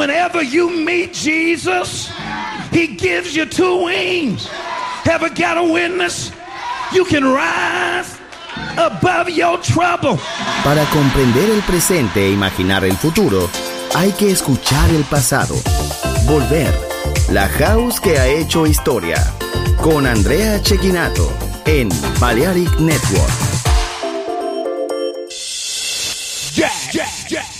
whenever you meet Jesus, he gives you two wings. Ever got a witness? You can rise above your trouble. Para comprender el presente e imaginar el futuro, hay que escuchar el pasado. Volver. La house que ha hecho historia. Con Andrea Chequinato en Balearic Network. jack your jack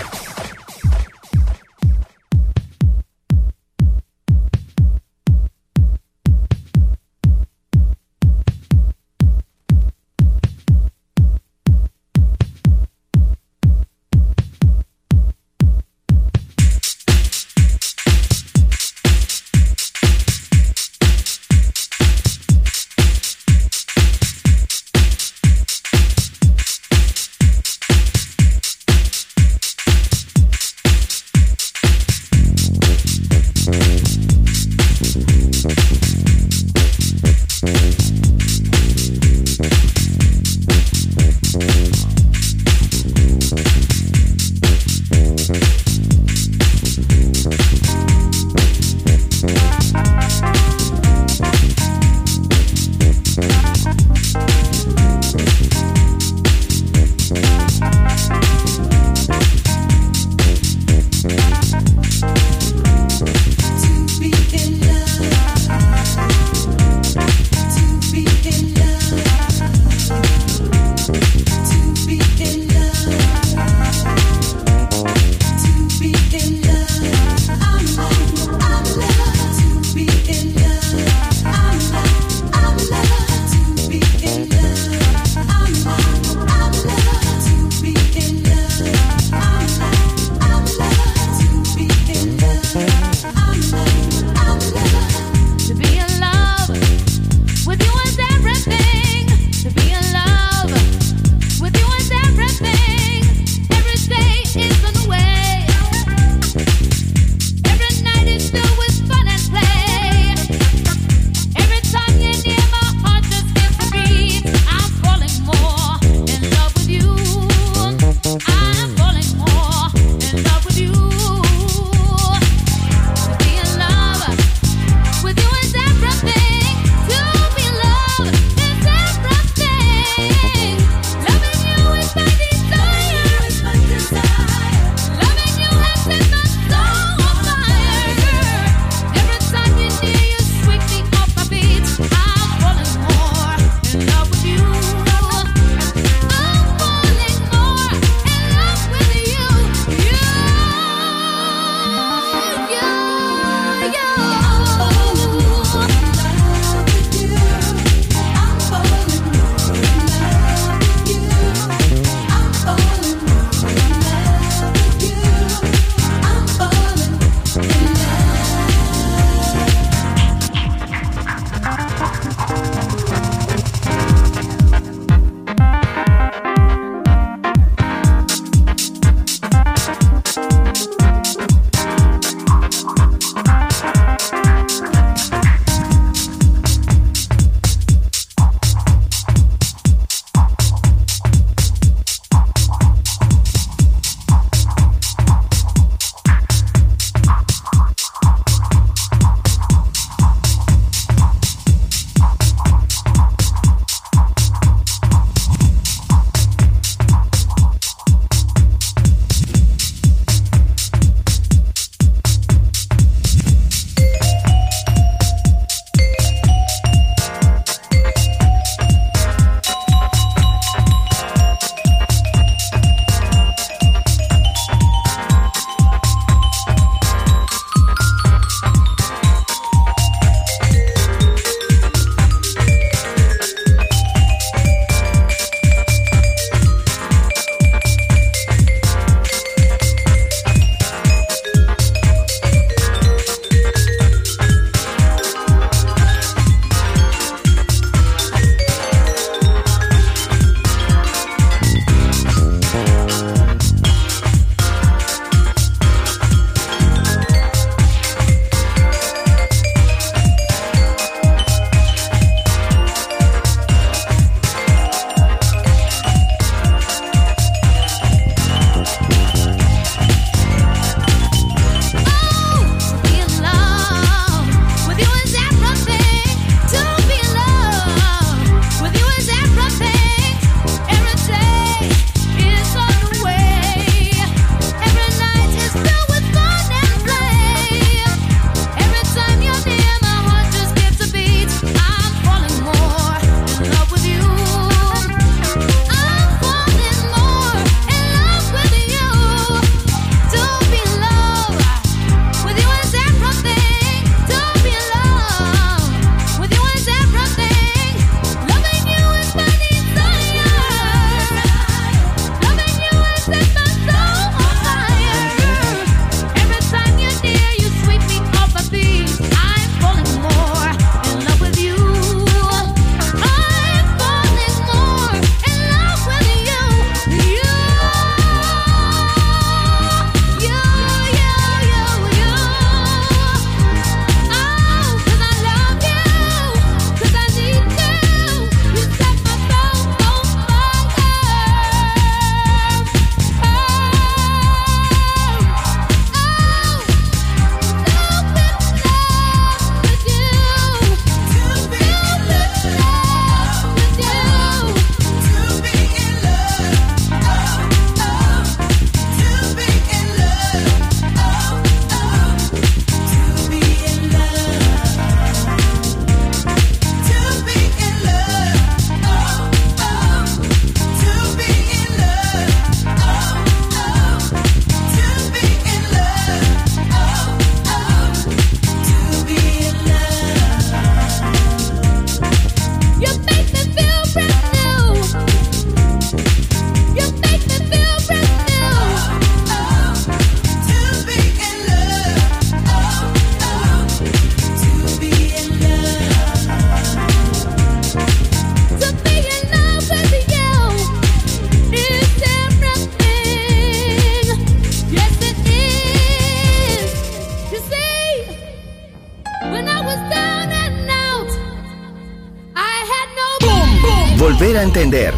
Volver a entender.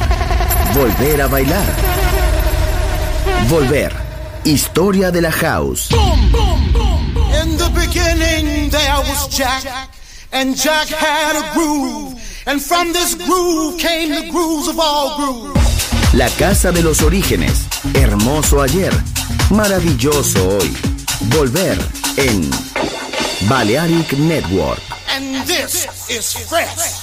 Volver a bailar. Volver. Historia de la house. Boom, boom, boom, In the beginning there was Jack, and Jack had a groove, and from this groove came the grooves of all grooves. La casa de los orígenes. Hermoso ayer, maravilloso hoy. Volver en Balearic Network. And this is fresh.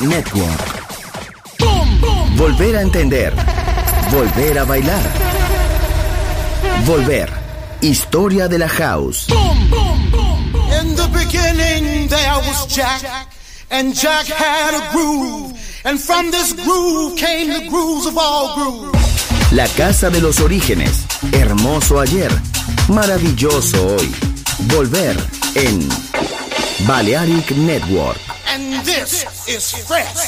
Network. Volver a entender. Volver a bailar. Volver. Historia de la house. In the beginning there was Jack, and Jack had a groove, and from this groove came the grooves of all grooves. La casa de los orígenes. Hermoso ayer. Maravilloso hoy. Volver en Balearic Network. And this is fresh.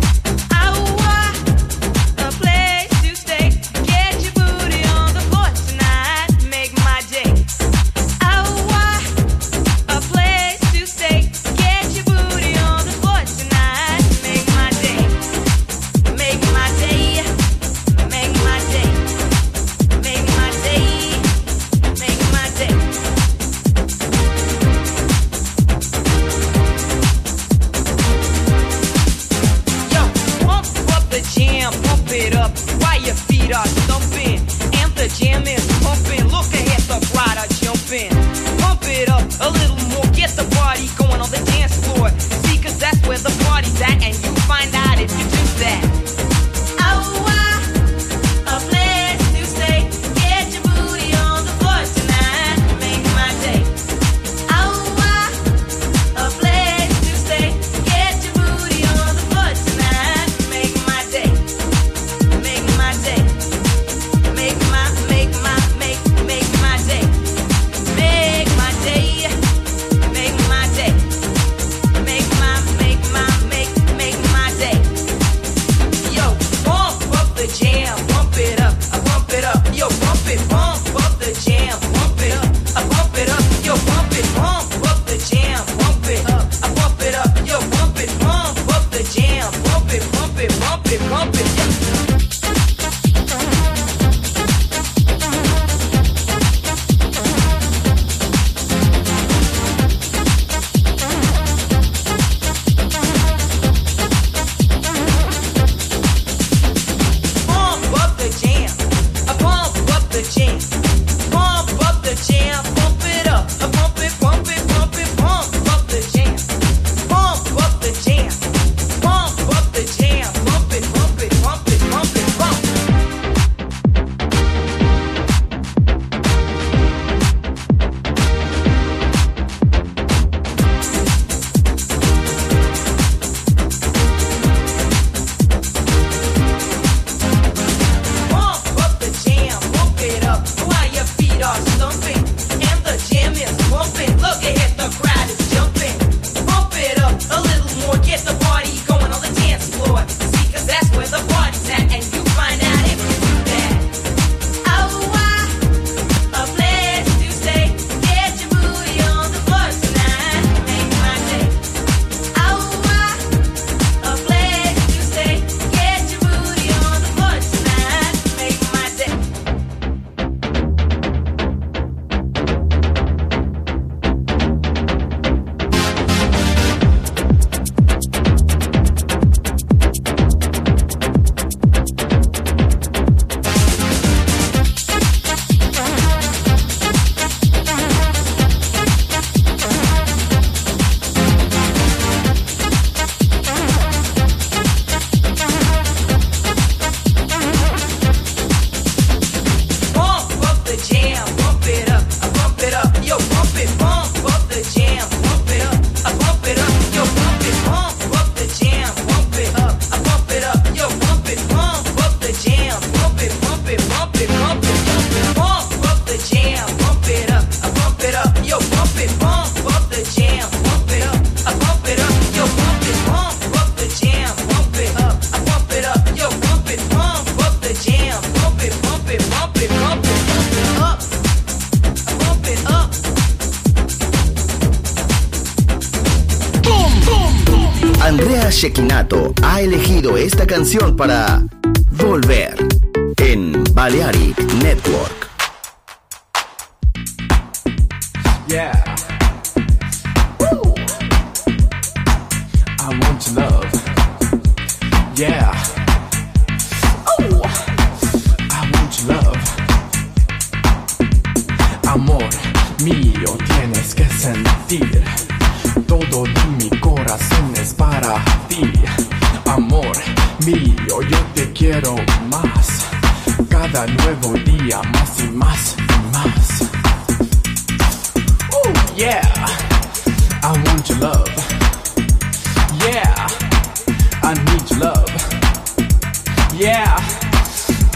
Yeah,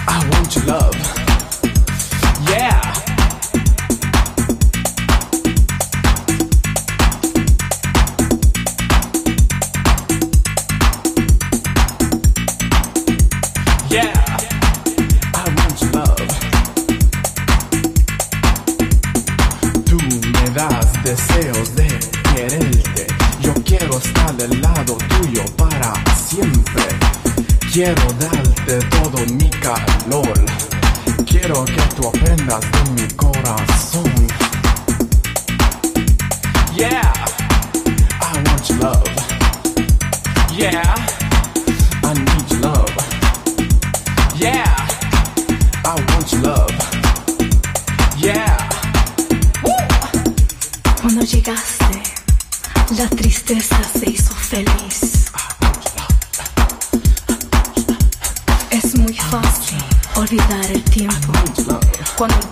I want your love. Yeah. Yeah. das deseos de quererte. Yo quiero estar del lado tuyo para siempre. Quiero dar and nothing.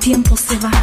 tiempo se va.